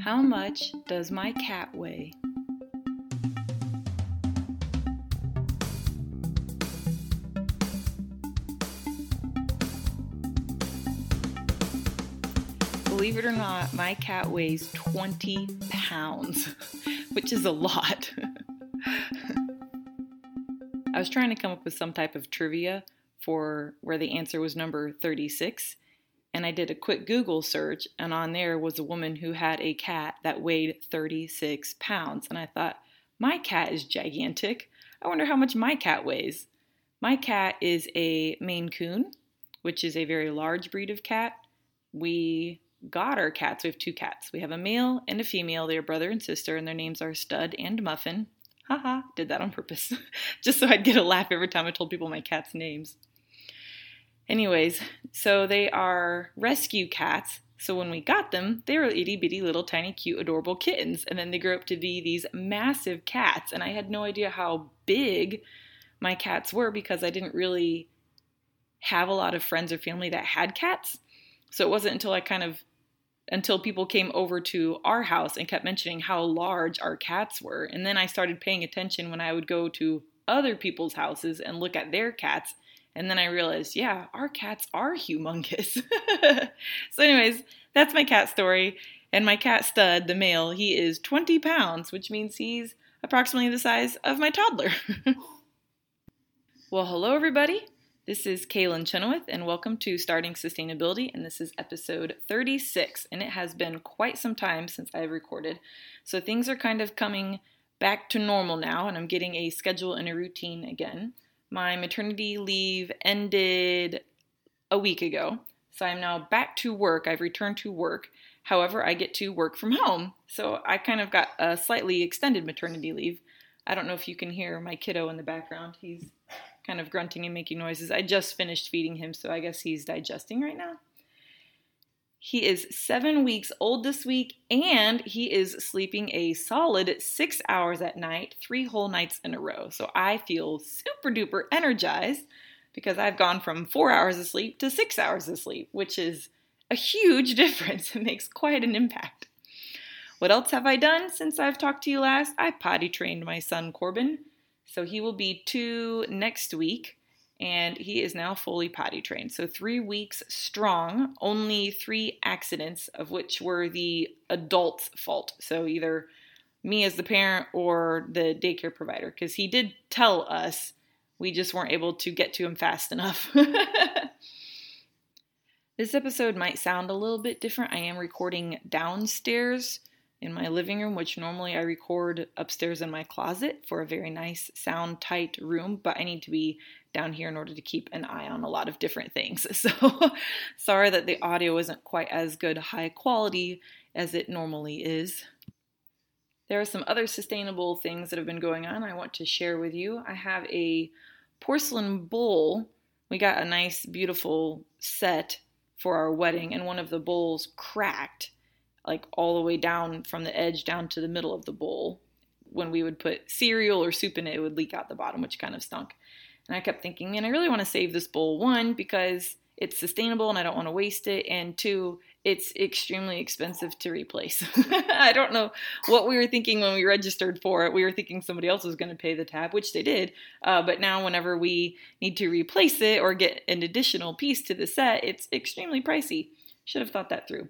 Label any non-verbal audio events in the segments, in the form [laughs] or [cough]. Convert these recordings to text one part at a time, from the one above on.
How much does my cat weigh? Believe it or not, my cat weighs 20 pounds, [laughs] which is a lot. [laughs] I was trying to come up with some type of trivia for where the answer was number 36, and I did a quick Google search, and on there was a woman who had a cat that weighed 36 pounds. And I thought, my cat is gigantic. I wonder how much my cat weighs. My cat is a Maine Coon, which is a very large breed of cat. We got our cats. We have two cats. We have a male and a female. They are brother and sister, and their names are Stud and Muffin. Haha, did that on purpose, [laughs] just so I'd get a laugh every time I told people my cat's names. Anyways, so they are rescue cats. So when we got them, they were itty bitty little tiny cute adorable kittens. And then they grew up to be these massive cats. And I had no idea how big my cats were because I didn't really have a lot of friends or family that had cats. So it wasn't until I kind of until people came over to our house and kept mentioning how large our cats were. And then I started paying attention when I would go to other people's houses and look at their cats and then I realized, yeah, our cats are humongous. [laughs] so, anyways, that's my cat story. And my cat stud, the male, he is 20 pounds, which means he's approximately the size of my toddler. [laughs] well, hello, everybody. This is Kaylin Chenoweth, and welcome to Starting Sustainability. And this is episode 36. And it has been quite some time since I've recorded. So things are kind of coming back to normal now, and I'm getting a schedule and a routine again. My maternity leave ended a week ago, so I'm now back to work. I've returned to work. However, I get to work from home, so I kind of got a slightly extended maternity leave. I don't know if you can hear my kiddo in the background. He's kind of grunting and making noises. I just finished feeding him, so I guess he's digesting right now. He is seven weeks old this week, and he is sleeping a solid six hours at night, three whole nights in a row. So I feel super duper energized because I've gone from four hours of sleep to six hours of sleep, which is a huge [laughs] difference. It makes quite an impact. What else have I done since I've talked to you last? I potty trained my son Corbin. So he will be two next week and he is now fully potty trained. So, three weeks strong, only three accidents, of which were the adult's fault. So, either me as the parent or the daycare provider, because he did tell us we just weren't able to get to him fast enough. [laughs] this episode might sound a little bit different. I am recording downstairs in my living room, which normally I record upstairs in my closet for a very nice, sound tight room, but I need to be down here in order to keep an eye on a lot of different things. [laughs] So sorry that the audio isn't quite as good high quality as it normally is. There are some other sustainable things that have been going on I want to share with you. I have a porcelain bowl. We got a nice, beautiful set for our wedding, and one of the bowls cracked like all the way down from the edge down to the middle of the bowl. When we would put cereal or soup in it, it would leak out the bottom, which kind of stunk. And I kept thinking, man, I really want to save this bowl. One, because it's sustainable and I don't want to waste it. And two, it's extremely expensive to replace. [laughs] I don't know what we were thinking when we registered for it. We were thinking somebody else was going to pay the tab, which they did. Uh, but now, whenever we need to replace it or get an additional piece to the set, it's extremely pricey. Should have thought that through.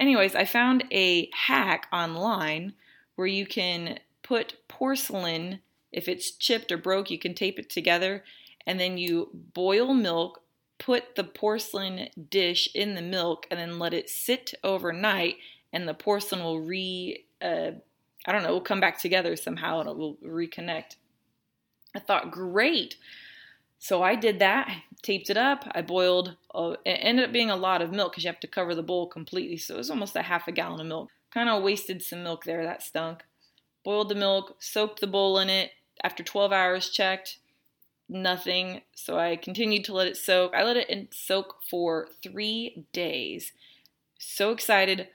Anyways, I found a hack online where you can put porcelain if it's chipped or broke, you can tape it together and then you boil milk, put the porcelain dish in the milk, and then let it sit overnight, and the porcelain will re, uh, I don't know, will come back together somehow and it will reconnect. I thought, great. So I did that, taped it up. I boiled, uh, it ended up being a lot of milk because you have to cover the bowl completely. So it was almost a half a gallon of milk. Kind of wasted some milk there, that stunk. Boiled the milk, soaked the bowl in it, after 12 hours, checked, nothing. So I continued to let it soak. I let it soak for three days. So excited.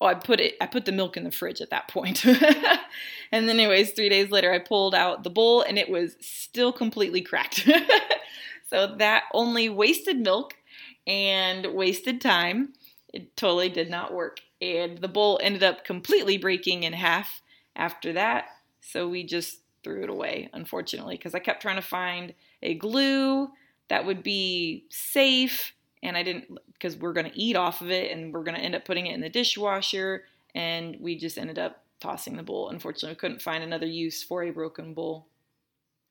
Oh, I put it. I put the milk in the fridge at that point. [laughs] and then, anyways, three days later, I pulled out the bowl, and it was still completely cracked. [laughs] so that only wasted milk and wasted time. It totally did not work. And the bowl ended up completely breaking in half after that. So we just threw it away, unfortunately, because I kept trying to find a glue that would be safe. And I didn't, because we're going to eat off of it and we're going to end up putting it in the dishwasher. And we just ended up tossing the bowl. Unfortunately, we couldn't find another use for a broken bowl.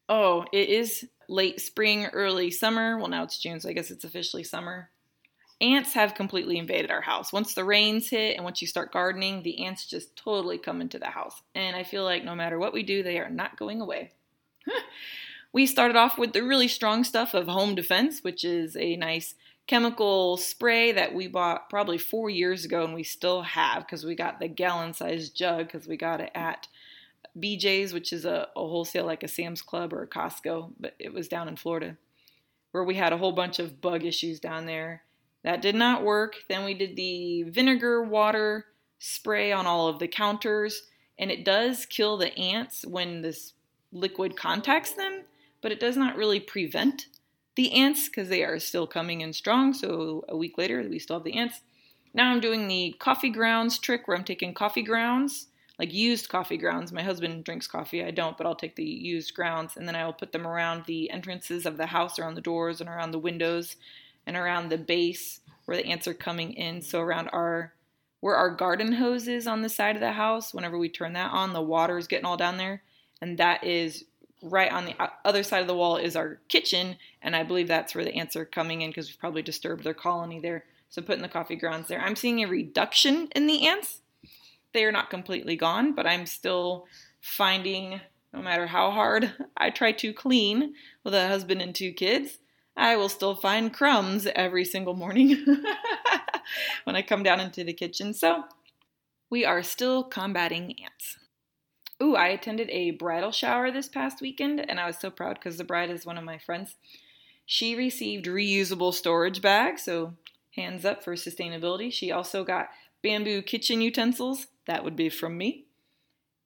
Oh, it is late spring, early summer. Well, now it's June, so I guess it's officially summer. Ants have completely invaded our house. Once the rains hit and once you start gardening, the ants just totally come into the house. And I feel like no matter what we do, they are not going away. [laughs] we started off with the really strong stuff of Home Defense, which is a nice chemical spray that we bought probably four years ago and we still have because we got the gallon sized jug because we got it at BJ's, which is a, a wholesale like a Sam's Club or a Costco, but it was down in Florida where we had a whole bunch of bug issues down there. That did not work. Then we did the vinegar water spray on all of the counters, and it does kill the ants when this liquid contacts them, but it does not really prevent the ants because they are still coming in strong. So a week later, we still have the ants. Now I'm doing the coffee grounds trick where I'm taking coffee grounds like used coffee grounds. My husband drinks coffee, I don't, but I'll take the used grounds and then I will put them around the entrances of the house, around the doors and around the windows and around the base where the ants are coming in. So around our where our garden hose is on the side of the house, whenever we turn that on, the water is getting all down there. And that is right on the uh, other side of the wall is our kitchen, and I believe that's where the ants are coming in because we've probably disturbed their colony there. So putting the coffee grounds there. I'm seeing a reduction in the ants they are not completely gone, but I'm still finding, no matter how hard I try to clean with a husband and two kids, I will still find crumbs every single morning [laughs] when I come down into the kitchen. So we are still combating ants. Ooh, I attended a bridal shower this past weekend and I was so proud because the bride is one of my friends. She received reusable storage bags, so hands up for sustainability. She also got bamboo kitchen utensils that would be from me.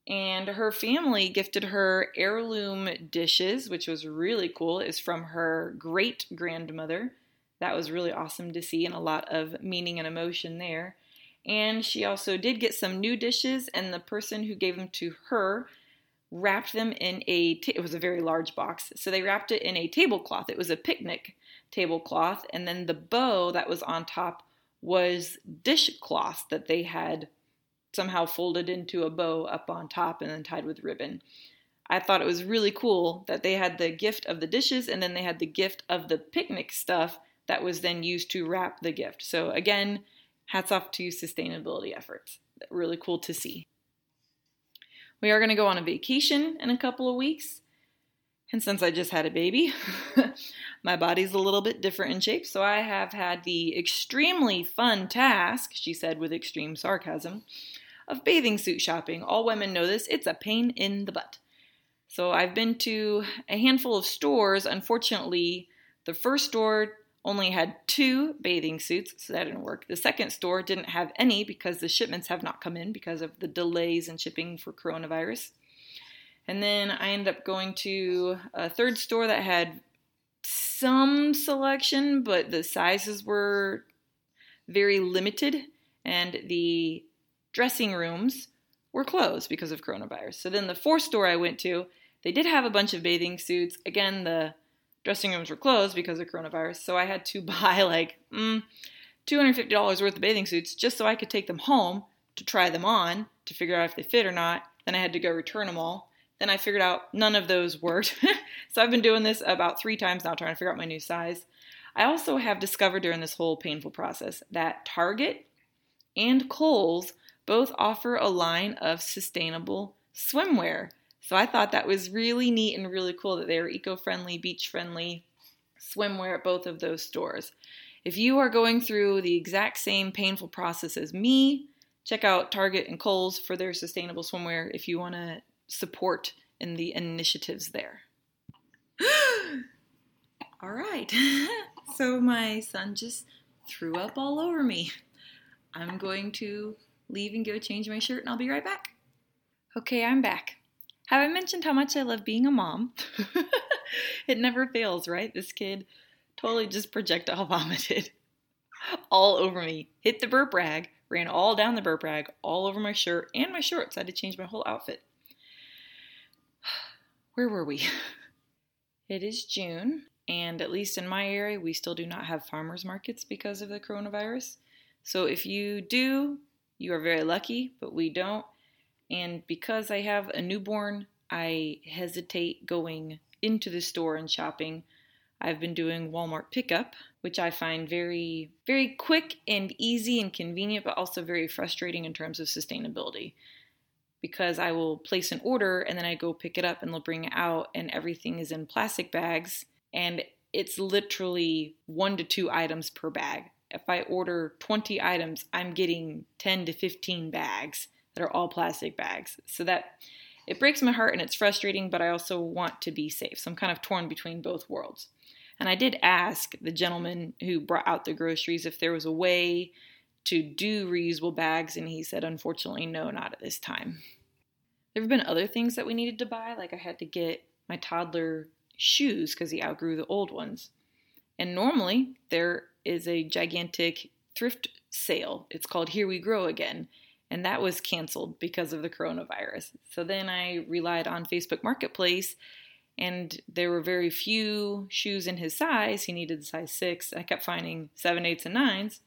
And her family gifted her heirloom dishes, which was really cool. Is from her great grandmother. That was really awesome to see, and a lot of meaning and emotion there. And she also did get some new dishes, and the person who gave them to her wrapped them in a. T- it was a very large box, so they wrapped it in a tablecloth. It was a picnic tablecloth, and then the bow that was on top was dishcloth that they had somehow folded into a bow up on top and then tied with ribbon. I thought it was really cool that they had the gift of the dishes and then they had the gift of the picnic stuff that was then used to wrap the gift. So, again, hats off to sustainability efforts. Really cool to see. We are going to go on a vacation in a couple of weeks. And since I just had a baby, [laughs] my body's a little bit different in shape. So I have had the extremely fun task, she said with extreme sarcasm, of bathing suit shopping. All women know this, it's a pain in the butt. So I've been to a handful of stores. Unfortunately, the first store only had two bathing suits, so that didn't work. The second store didn't have any because the shipments have not come in because of the delays in shipping for coronavirus. And then I ended up going to a third store that had some selection, but the sizes were very limited, and the dressing rooms were closed because of coronavirus. So then the fourth store I went to, they did have a bunch of bathing suits. Again, the dressing rooms were closed because of coronavirus. So I had to [laughs] buy like mm, $250 worth of bathing suits just so I could take them home to try them on to figure out if they fit or not. Then I had to go return them all. Then I figured out none of those worked. [laughs] so I've been doing this about three times now, trying to figure out my new size. I also have discovered during this whole painful process that Target and Kohl's both offer a line of sustainable swimwear. So I thought that was really neat and really cool that they were eco friendly, beach friendly swimwear at both of those stores. If you are going through the exact same painful process as me, check out Target and Kohl's for their sustainable swimwear if you want to support in the initiatives there. [gasps] all right. [laughs] so my son just threw up all over me. I'm going to leave and go change my shirt, and I'll be right back. Okay, I'm back. Have I mentioned how much I love being a mom? [laughs] it never fails, right? This kid totally just projectile [laughs] vomited all over me, hit the burp rag, ran all down the burp rag, all over my shirt and my shorts. I had to change my whole outfit. [sighs] Where were we? [laughs] It is June, and at least in my area, we still do not have farmers markets because of the coronavirus. So if you do, you are very lucky, but we don't. And because I have a newborn, I hesitate going into the store and shopping. I've been doing Walmart pickup, which I find very, very quick and easy and convenient, but also very frustrating in terms of sustainability. Because I will place an order and then I go pick it up and they'll bring it out, and everything is in plastic bags, and it's literally one to two items per bag. If I order 20 items, I'm getting 10 to 15 bags that are all plastic bags. So that it breaks my heart and it's frustrating, but I also want to be safe. So I'm kind of torn between both worlds. And I did ask the gentleman who brought out the groceries if there was a way to do reusable bags, and he said, unfortunately, no, not at this time. There have been other things that we needed to buy, like I had to get my toddler shoes because he outgrew the old ones. And normally there is a gigantic thrift sale. It's called Here We Grow Again and that was canceled because of the coronavirus. So then I relied on Facebook Marketplace, and there were very few shoes in his size. He needed size six. I kept finding seven, eights, and nines.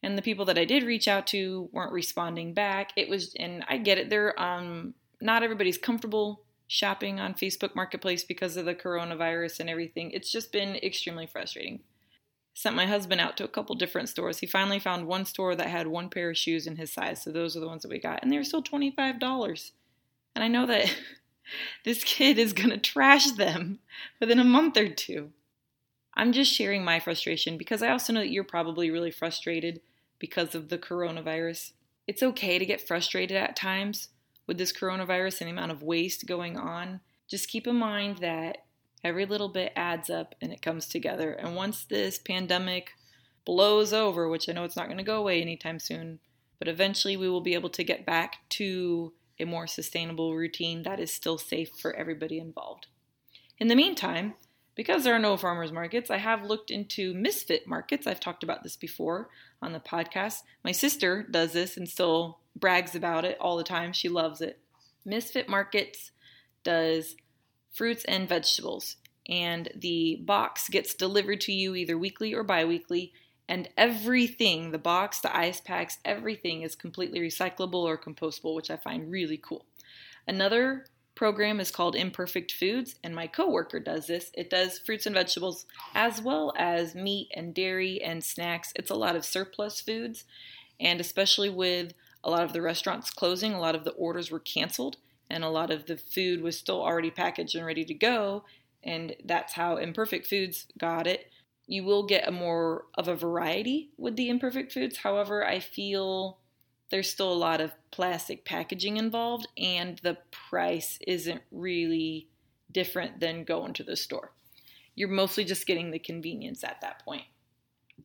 And the people that I did reach out to weren't responding back. It was, and I get it. They're um, not everybody's comfortable shopping on Facebook Marketplace because of the coronavirus and everything. It's just been extremely frustrating sent my husband out to a couple different stores. He finally found one store that had one pair of shoes in his size, so those are the ones that we got, and they were still $25. And I know that [laughs] this kid is going to trash them within a month or two. I'm just sharing my frustration because I also know that you're probably really frustrated because of the coronavirus. It's okay to get frustrated at times with this coronavirus and the amount of waste going on. Just keep in mind that Every little bit adds up and it comes together. And once this pandemic blows over, which I know it's not going to go away anytime soon, but eventually we will be able to get back to a more sustainable routine that is still safe for everybody involved. In the meantime, because there are no farmers markets, I have looked into misfit markets. I've talked about this before on the podcast. My sister does this and still brags about it all the time. She loves it. Misfit Markets does fruits and vegetables. And the box gets delivered to you either weekly or bi weekly. And everything the box, the ice packs, everything is completely recyclable or compostable, which I find really cool. Another program is called Imperfect Foods, and my coworker does this. It does fruits and vegetables as well as meat and dairy and snacks. It's a lot of surplus foods, and especially with a lot of the restaurants closing, a lot of the orders were canceled and a lot of the food was still already packaged and ready to go. And that's how Imperfect Foods got it. You will get a more of a variety with the Imperfect Foods. However, I feel there's still a lot of plastic packaging involved, and the price isn't really different than going to the store. You're mostly just getting the convenience at that point.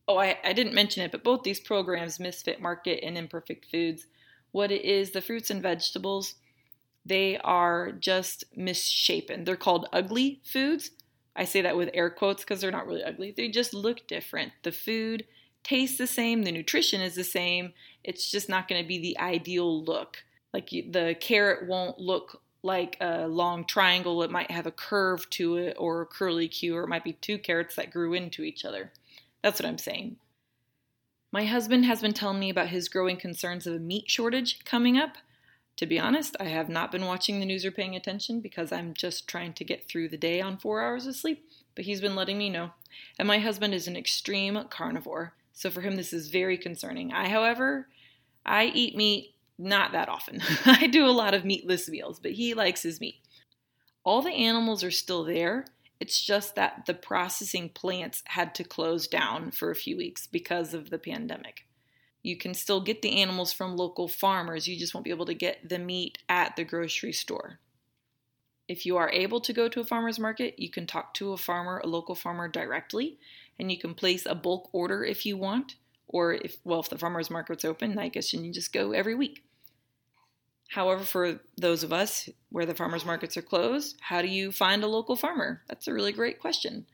Oh, I, I didn't mention it, but both these programs, Misfit Market and Imperfect Foods, what it is, the fruits and vegetables, they are just misshapen. They're called ugly foods. I say that with air quotes because they're not really ugly. They just look different. The food tastes the same, the nutrition is the same. It's just not going to be the ideal look. Like the carrot won't look like a long triangle, it might have a curve to it or a curly Q, or it might be two carrots that grew into each other. That's what I'm saying. My husband has been telling me about his growing concerns of a meat shortage coming up. To be honest, I have not been watching the news or paying attention because I'm just trying to get through the day on four hours of sleep, but he's been letting me know. And my husband is an extreme carnivore, so for him this is very concerning. I, however, I eat meat not that often. [laughs] I do a lot of meatless meals, but he likes his meat. All the animals are still there. It's just that the processing plants had to close down for a few weeks because of the pandemic. You can still get the animals from local farmers, you just won't be able to get the meat at the grocery store. If you are able to go to a farmer's market, you can talk to a farmer, a local farmer directly, and you can place a bulk order if you want. Or if, well, if the farmer's market's open, I guess you can just go every week. However, for those of us where the farmers markets are closed, how do you find a local farmer? That's a really great question.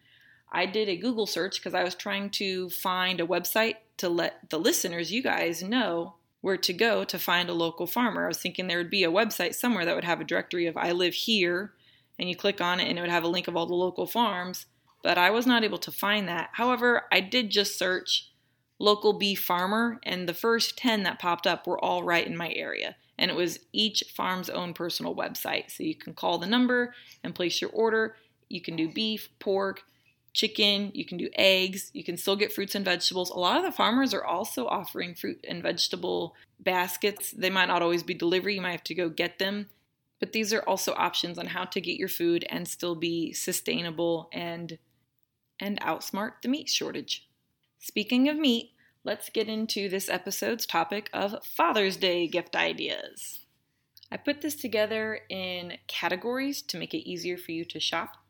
I did a Google search because I was trying to find a website to let the listeners, you guys, know where to go to find a local farmer. I was thinking there would be a website somewhere that would have a directory of I live here, and you click on it and it would have a link of all the local farms, but I was not able to find that. However, I did just search local beef farmer, and the first 10 that popped up were all right in my area. And it was each farm's own personal website. So you can call the number and place your order. You can do beef, pork, chicken, you can do eggs, you can still get fruits and vegetables. A lot of the farmers are also offering fruit and vegetable baskets. They might not always be delivery, you might have to go get them. But these are also options on how to get your food and still be sustainable and and outsmart the meat shortage. Speaking of meat, let's get into this episode's topic of Father's Day gift ideas. I put this together in categories to make it easier for you to shop.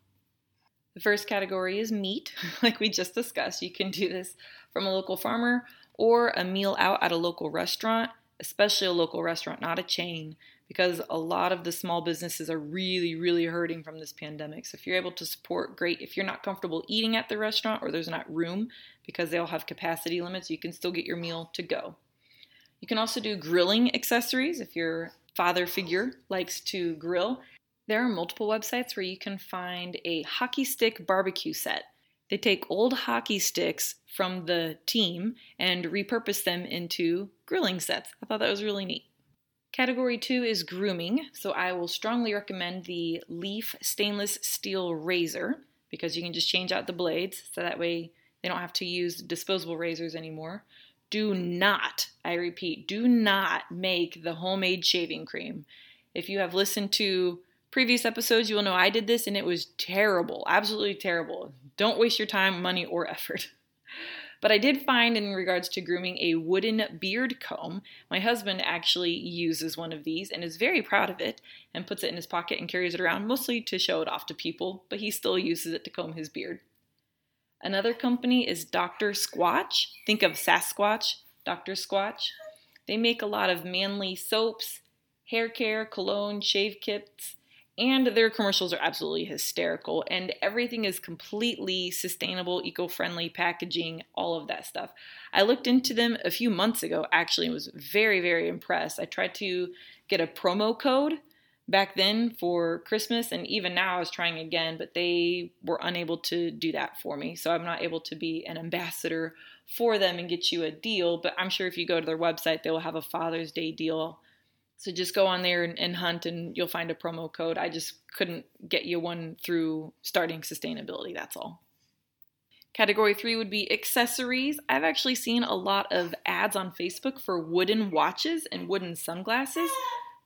The first category is meat, [laughs] like we just discussed. You can do this from a local farmer or a meal out at a local restaurant, especially a local restaurant, not a chain, because a lot of the small businesses are really, really hurting from this pandemic. So if you're able to support, great. If you're not comfortable eating at the restaurant or there's not room because they all have capacity limits, you can still get your meal to go. You can also do grilling accessories if your father figure likes to grill. There are multiple websites where you can find a hockey stick barbecue set. They take old hockey sticks from the team and repurpose them into grilling sets. I thought that was really neat. Category two is grooming, so I will strongly recommend the Leaf stainless steel razor because you can just change out the blades so that way they don't have to use disposable razors anymore. Do not, I repeat, do not make the homemade shaving cream. If you have listened to previous episodes, you will know I did this and it was terrible, absolutely terrible. Don't waste your time, money, or effort. [laughs] But I did find, in regards to grooming, a wooden beard comb. My husband actually uses one of these and is very proud of it and puts it in his pocket and carries it around, mostly to show it off to people, but he still uses it to comb his beard. Another company is Dr. Squatch. Think of Sasquatch, Dr. Squatch. They make a lot of manly soaps, hair care, cologne, shave kits, and their commercials are absolutely hysterical and everything is completely sustainable eco-friendly packaging all of that stuff. I looked into them a few months ago actually and was very very impressed. I tried to get a promo code back then for christmas and even now i was trying again but they were unable to do that for me. So i'm not able to be an ambassador for them and get you a deal but i'm sure if you go to their website they will have a father's day deal so just go on there and, and, hunt and you'll find a promo code. I just couldn't get you one through starting sustainability, that's all. Category three would be accessories. I've actually seen a lot of ads on Facebook for wooden watches and wooden sunglasses.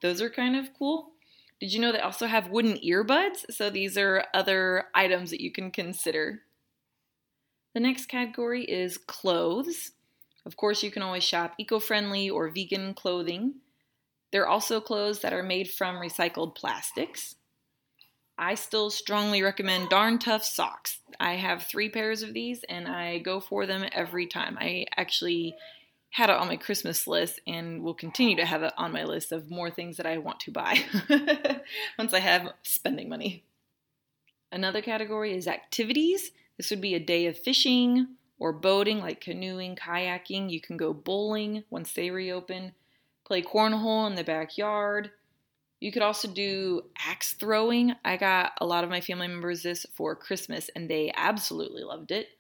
Those are kind of cool. Did you know they also have wooden earbuds? So these are other items that you can consider. The next category is clothes. Of course, you can always shop eco friendly or vegan clothing. There are also clothes that are made from recycled plastics. I still strongly recommend Darn Tough socks. I have three pairs of these and I go for them every time. I actually had it on my Christmas list and will continue to have it on my list of more things that I want to buy [laughs] once I have spending money. Another category is activities. This would be a day of fishing or boating, like canoeing, kayaking. You can go bowling once they reopen play cornhole in the backyard. You could also do axe throwing. I got a lot of my family members this for Christmas and they absolutely loved it.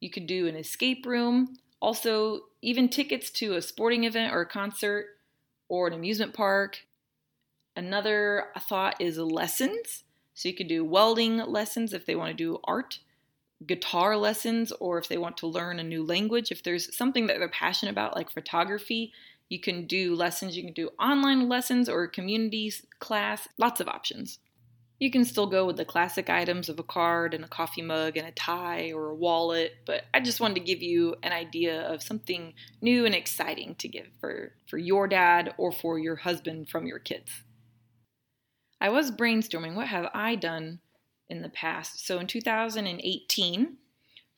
You could do an escape room. Also, even tickets to a sporting event or a concert or an amusement park. Another thought is lessons. So you could do welding lessons if they want to do art, guitar lessons, or if they want to learn a new language. If there's something that they're passionate about, like photography, you can do lessons, you can do online lessons or community class, lots of options. You can still go with the classic items of a card and a coffee mug and a tie or a wallet, but I just wanted to give you an idea of something new and exciting to give for, for your dad or for your husband from your kids. I was brainstorming what have I done in the past. So in 2018,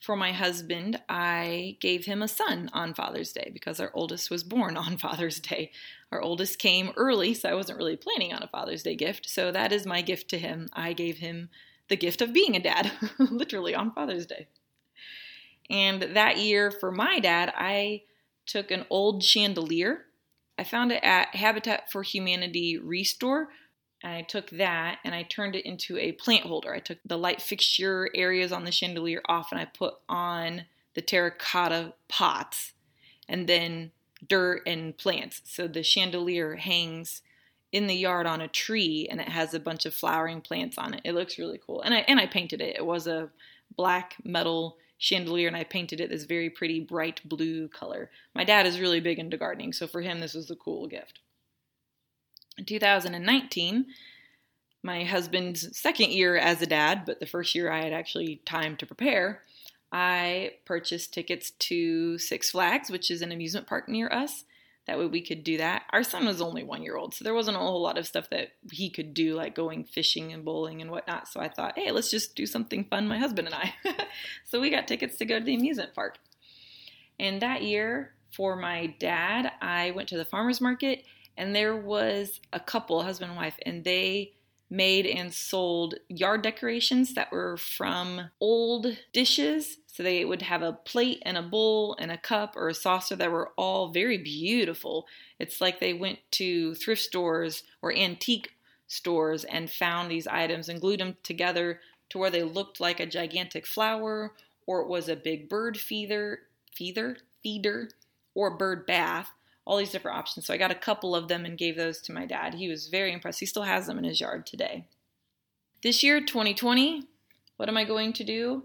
for my husband, I gave him a son on Father's Day because our oldest was born on [laughs] Father's Day. Our oldest came early, so I wasn't really planning on a Father's Day gift. So that is my gift to him. I gave him the gift of being a dad, [laughs] literally on Father's Day. And that year for my dad, I took an old chandelier I found it at Habitat for Humanity Restore. And I took that and I turned it into a plant holder. I took the light fixture areas on the chandelier off and I put on the terracotta pots and then dirt and plants. So the chandelier hangs in the yard on a tree and it has a bunch of flowering plants on it. It looks really cool. And I and I painted it. It was a black metal chandelier and I painted it this very pretty bright blue color. My dad is really big into gardening, so for him this was a cool gift. In 2019, my husband's second year as a dad, but the first year I had actually time to prepare, I purchased tickets to Six Flags, which is an amusement park near us. That way we could do that. Our son was only one year old, so there wasn't a whole lot of stuff that he could do, like going fishing and bowling and whatnot. So I thought, hey, let's just do something fun, my husband and I. [laughs] so we got tickets to go to the amusement park. And that year, for my dad, I went to the farmer's market, and there was a couple, husband and wife, and they made and sold yard decorations that were from old dishes. So they would have a plate and a bowl and a cup or a saucer that were all very beautiful. It's like they went to thrift stores or antique stores and found these items and glued them together to where they looked like a gigantic flower or it was a big bird feeder, feeder, feeder, or bird bath all these different options. So I got a couple of them and gave those to my dad. He was very impressed. He still has them in his yard today. This year, 2020, what am I going to do?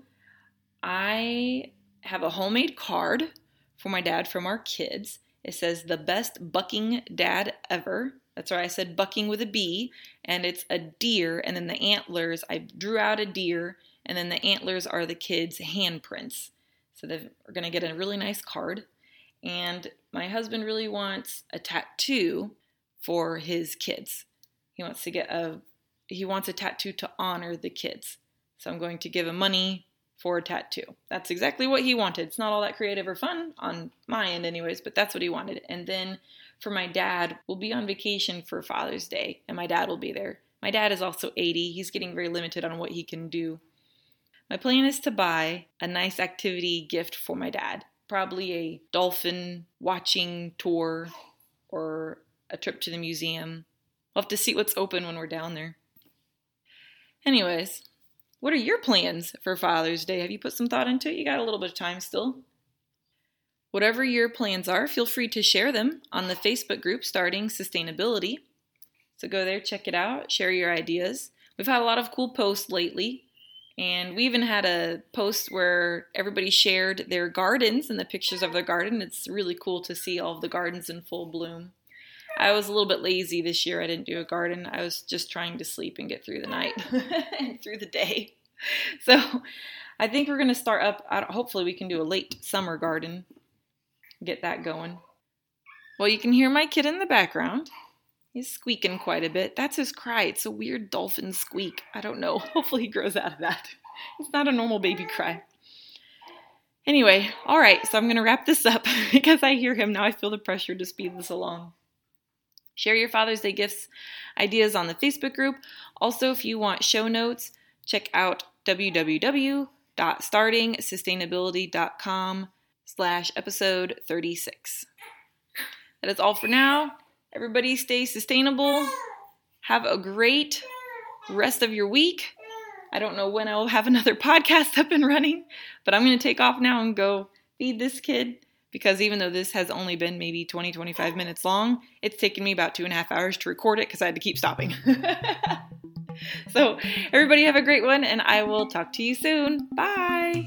I have a homemade card for my dad from our kids. It says, The best bucking dad ever. That's why I said bucking with a B. And it's a deer. And then the antlers, I drew out a deer. And then the antlers are the kids' handprints. So they're going to get a really nice card. And my husband really wants a tattoo for his kids. He wants to get a he wants a tattoo to honor the kids. So I'm going to give him money for a tattoo. That's exactly what he wanted. It's not all that creative or fun on my end anyways, but that's what he wanted. And then for my dad, we'll be on vacation for Father's Day and my dad will be there. My dad is also 80. He's getting very limited on what he can do. My plan is to buy a nice activity gift for my dad probably a dolphin watching tour or a trip to the museum. We'll have to see what's open when we're down there. Anyways, what are your plans for Father's Day? Have you put some thought into it? You got a little bit of time still. Whatever your plans are, feel free to share them on the Facebook group Starting Sustainability. So go there, check it out, share your ideas. We've had a lot of cool posts lately. And we even had a post where everybody shared their gardens and the pictures of their garden. It's really cool to see all of the gardens in full bloom. I was a little bit lazy this year. I didn't do a garden. I was just trying to sleep and get through the night and [laughs] through the day. [laughs] So I think we're going to start up. Hopefully, we can do a late summer garden, get that going. Well, you can hear my kid in the background. He's squeaking quite a bit. That's his cry. It's a weird dolphin squeak. I don't know. [laughs] Hopefully, he grows out of that. It's not a normal baby cry. Anyway, all right, so I'm going to wrap this up [laughs] because I hear him now. I feel the pressure to speed this along. Share your Father's Day gifts ideas on the Facebook group. Also, if you want show notes, check out www.startingsustainability.com slash episode 36. That is all for now. Everybody stay sustainable. Have a great rest of your week. I don't know when I will have another [laughs] podcast up and running, but I'm going to take off now and go feed this kid because even though this has only been maybe 20, 25 minutes long, it's taken me about two and a half hours to record it because I had to keep stopping. [laughs] so, everybody have a great one, and I will talk to you soon. Bye.